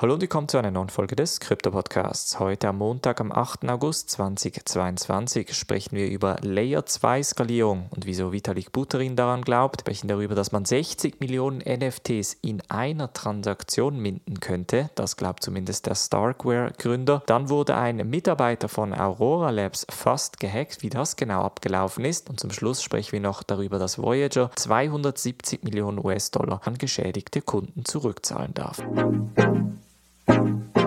Hallo und willkommen zu einer neuen Folge des Krypto-Podcasts. Heute am Montag, am 8. August 2022, sprechen wir über Layer 2 Skalierung und wieso Vitalik Buterin daran glaubt. Sprechen darüber, dass man 60 Millionen NFTs in einer Transaktion minden könnte. Das glaubt zumindest der Starkware-Gründer. Dann wurde ein Mitarbeiter von Aurora Labs fast gehackt, wie das genau abgelaufen ist. Und zum Schluss sprechen wir noch darüber, dass Voyager 270 Millionen US-Dollar an geschädigte Kunden zurückzahlen darf Thank you.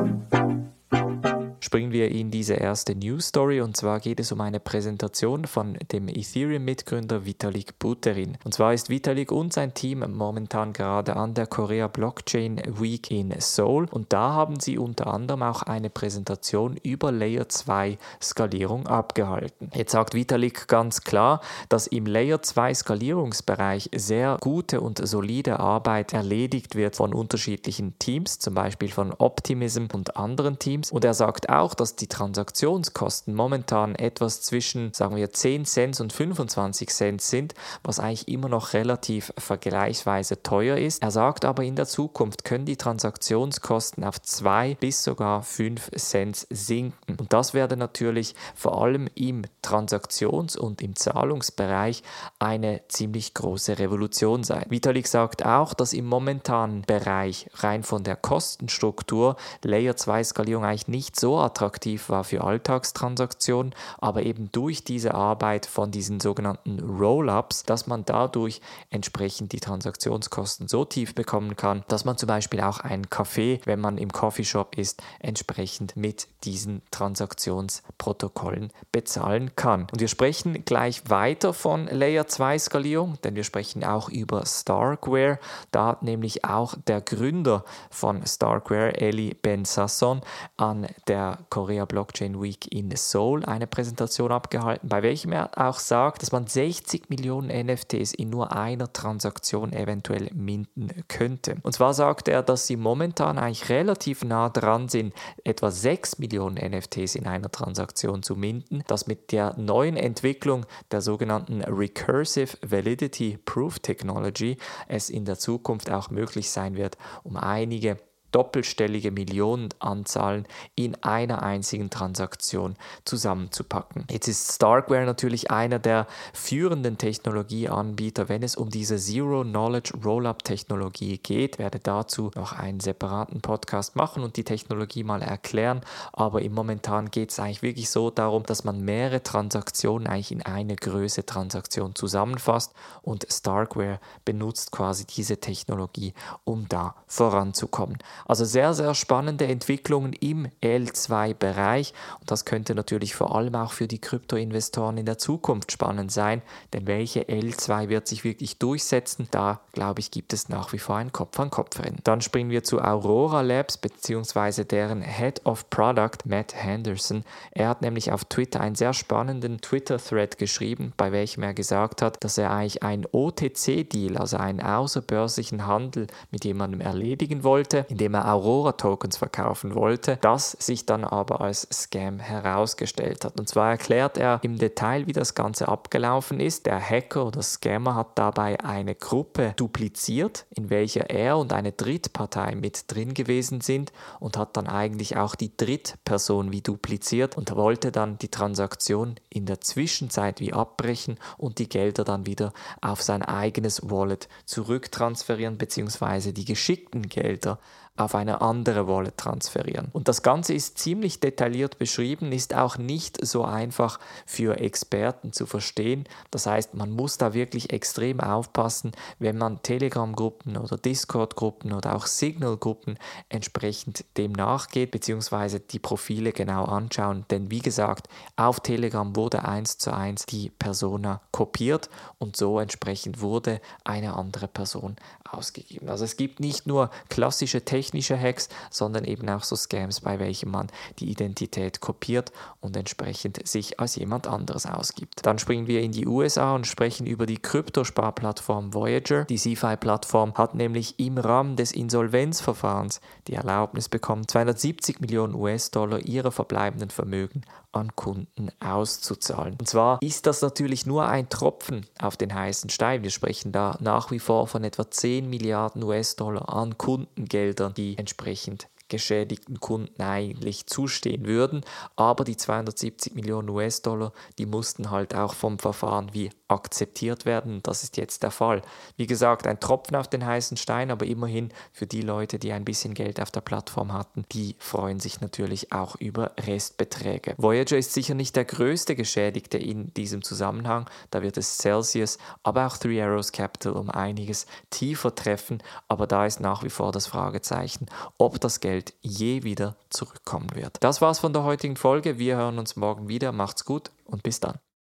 Springen wir in diese erste News Story und zwar geht es um eine Präsentation von dem Ethereum-Mitgründer Vitalik Buterin. Und zwar ist Vitalik und sein Team momentan gerade an der Korea Blockchain Week in Seoul und da haben sie unter anderem auch eine Präsentation über Layer 2 Skalierung abgehalten. Jetzt sagt Vitalik ganz klar, dass im Layer 2 Skalierungsbereich sehr gute und solide Arbeit erledigt wird von unterschiedlichen Teams, zum Beispiel von Optimism und anderen Teams. Und er sagt auch, auch, dass die Transaktionskosten momentan etwas zwischen, sagen wir, 10 Cent und 25 Cent sind, was eigentlich immer noch relativ vergleichsweise teuer ist. Er sagt aber, in der Zukunft können die Transaktionskosten auf 2 bis sogar 5 Cent sinken. Und das werde natürlich vor allem im Transaktions- und im Zahlungsbereich eine ziemlich große Revolution sein. Vitalik sagt auch, dass im momentanen Bereich rein von der Kostenstruktur Layer 2 Skalierung eigentlich nicht so attraktiv war für Alltagstransaktionen, aber eben durch diese Arbeit von diesen sogenannten Roll-ups, dass man dadurch entsprechend die Transaktionskosten so tief bekommen kann, dass man zum Beispiel auch einen Kaffee, wenn man im Coffeeshop ist, entsprechend mit diesen Transaktionsprotokollen bezahlen kann. Und wir sprechen gleich weiter von Layer 2 Skalierung, denn wir sprechen auch über Starkware. Da hat nämlich auch der Gründer von Starkware, Eli Ben Sasson, an der Korea Blockchain Week in Seoul eine Präsentation abgehalten, bei welchem er auch sagt, dass man 60 Millionen NFTs in nur einer Transaktion eventuell minden könnte. Und zwar sagt er, dass sie momentan eigentlich relativ nah dran sind, etwa 6 Millionen NFTs in einer Transaktion zu minden, dass mit der neuen Entwicklung der sogenannten Recursive Validity Proof Technology es in der Zukunft auch möglich sein wird, um einige doppelstellige Millionenanzahlen in einer einzigen Transaktion zusammenzupacken. Jetzt ist Starkware natürlich einer der führenden Technologieanbieter, wenn es um diese Zero-Knowledge Rollup-Technologie geht. Ich werde dazu noch einen separaten Podcast machen und die Technologie mal erklären. Aber im Momentan geht es eigentlich wirklich so darum, dass man mehrere Transaktionen eigentlich in eine Größe Transaktion zusammenfasst und Starkware benutzt quasi diese Technologie, um da voranzukommen. Also sehr, sehr spannende Entwicklungen im L2-Bereich und das könnte natürlich vor allem auch für die Kryptoinvestoren in der Zukunft spannend sein, denn welche L2 wird sich wirklich durchsetzen? Da glaube ich, gibt es nach wie vor ein Kopf-an-Kopf-Rennen. Dann springen wir zu Aurora Labs bzw. deren Head of Product, Matt Henderson. Er hat nämlich auf Twitter einen sehr spannenden Twitter-Thread geschrieben, bei welchem er gesagt hat, dass er eigentlich einen OTC-Deal, also einen außerbörslichen Handel mit jemandem erledigen wollte, indem indem er Aurora-Tokens verkaufen wollte, das sich dann aber als Scam herausgestellt hat. Und zwar erklärt er im Detail, wie das Ganze abgelaufen ist. Der Hacker oder Scammer hat dabei eine Gruppe dupliziert, in welcher er und eine Drittpartei mit drin gewesen sind und hat dann eigentlich auch die Drittperson wie dupliziert und wollte dann die Transaktion in der Zwischenzeit wie abbrechen und die Gelder dann wieder auf sein eigenes Wallet zurücktransferieren bzw. die geschickten Gelder auf eine andere Wallet transferieren. Und das Ganze ist ziemlich detailliert beschrieben, ist auch nicht so einfach für Experten zu verstehen. Das heißt, man muss da wirklich extrem aufpassen, wenn man Telegram-Gruppen oder Discord-Gruppen oder auch Signal-Gruppen entsprechend dem nachgeht, beziehungsweise die Profile genau anschauen. Denn wie gesagt, auf Telegram wurde eins zu eins die Persona kopiert und so entsprechend wurde eine andere Person ausgegeben. Also es gibt nicht nur klassische Technik, technische Hacks, sondern eben auch so Scams, bei welchen man die Identität kopiert und entsprechend sich als jemand anderes ausgibt. Dann springen wir in die USA und sprechen über die Kryptosparplattform Voyager. Die CeFi-Plattform hat nämlich im Rahmen des Insolvenzverfahrens die Erlaubnis bekommen, 270 Millionen US-Dollar ihrer verbleibenden Vermögen an Kunden auszuzahlen. Und zwar ist das natürlich nur ein Tropfen auf den heißen Stein. Wir sprechen da nach wie vor von etwa 10 Milliarden US-Dollar an Kundengeldern, die entsprechend geschädigten Kunden eigentlich zustehen würden. Aber die 270 Millionen US-Dollar, die mussten halt auch vom Verfahren wie akzeptiert werden. Das ist jetzt der Fall. Wie gesagt, ein Tropfen auf den heißen Stein, aber immerhin für die Leute, die ein bisschen Geld auf der Plattform hatten, die freuen sich natürlich auch über Restbeträge. Voyager ist sicher nicht der größte Geschädigte in diesem Zusammenhang. Da wird es Celsius, aber auch Three Arrows Capital um einiges tiefer treffen. Aber da ist nach wie vor das Fragezeichen, ob das Geld je wieder zurückkommen wird. Das war's von der heutigen Folge. Wir hören uns morgen wieder. Macht's gut und bis dann.